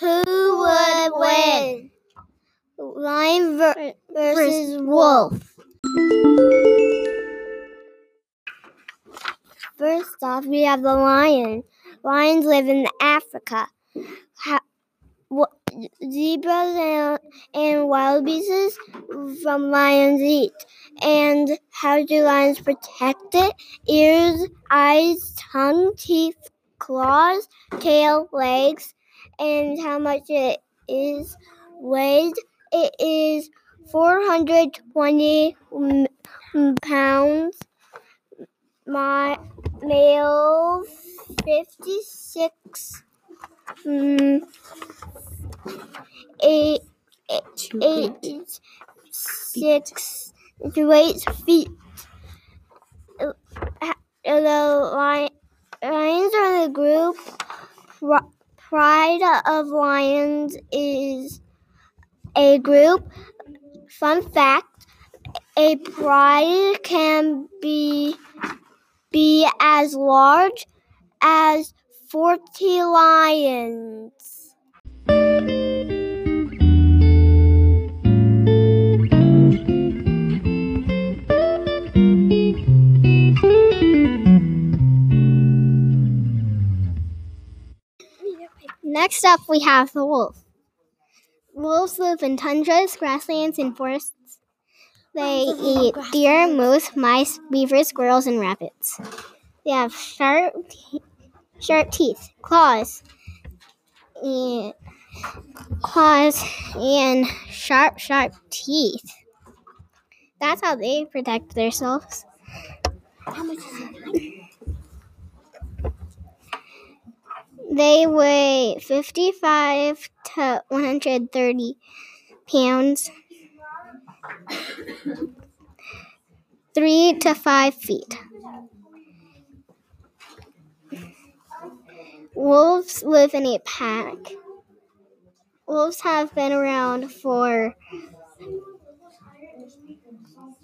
Who would win? Lion ver- versus wolf. First off, we have the lion. Lions live in Africa. Ha- wha- zebras and, and wild beasts from lions eat. And how do lions protect it? Ears, eyes, tongue, teeth, claws, tail, legs, and how much it is weighed. It is 420 pounds. My male 56 mm, eight, Two eight, feet. six to eight feet. Uh, The lions are the group. Pri- Pride of Lions is a group. Fun fact: a pride can be be as large as forty lions. Next up, we have the wolf. Wolves live in tundras, grasslands, and forests. They eat deer, moose, mice, beavers, squirrels, and rabbits. They have sharp, sharp teeth, claws, and claws, and sharp, sharp teeth. That's how they protect themselves. They weigh 55 to 130 pounds, 3 to 5 feet. Wolves live in a pack. Wolves have been around for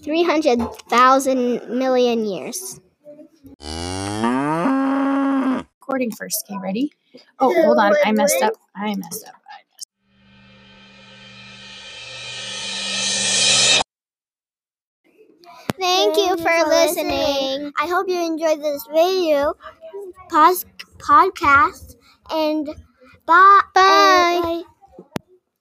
300,000 million years. Recording first. Okay, ready? Oh, hold on. I messed up. I messed up. I messed up. Thank you for listening. I hope you enjoyed this video, pos- podcast, and bye. Bye. and bye.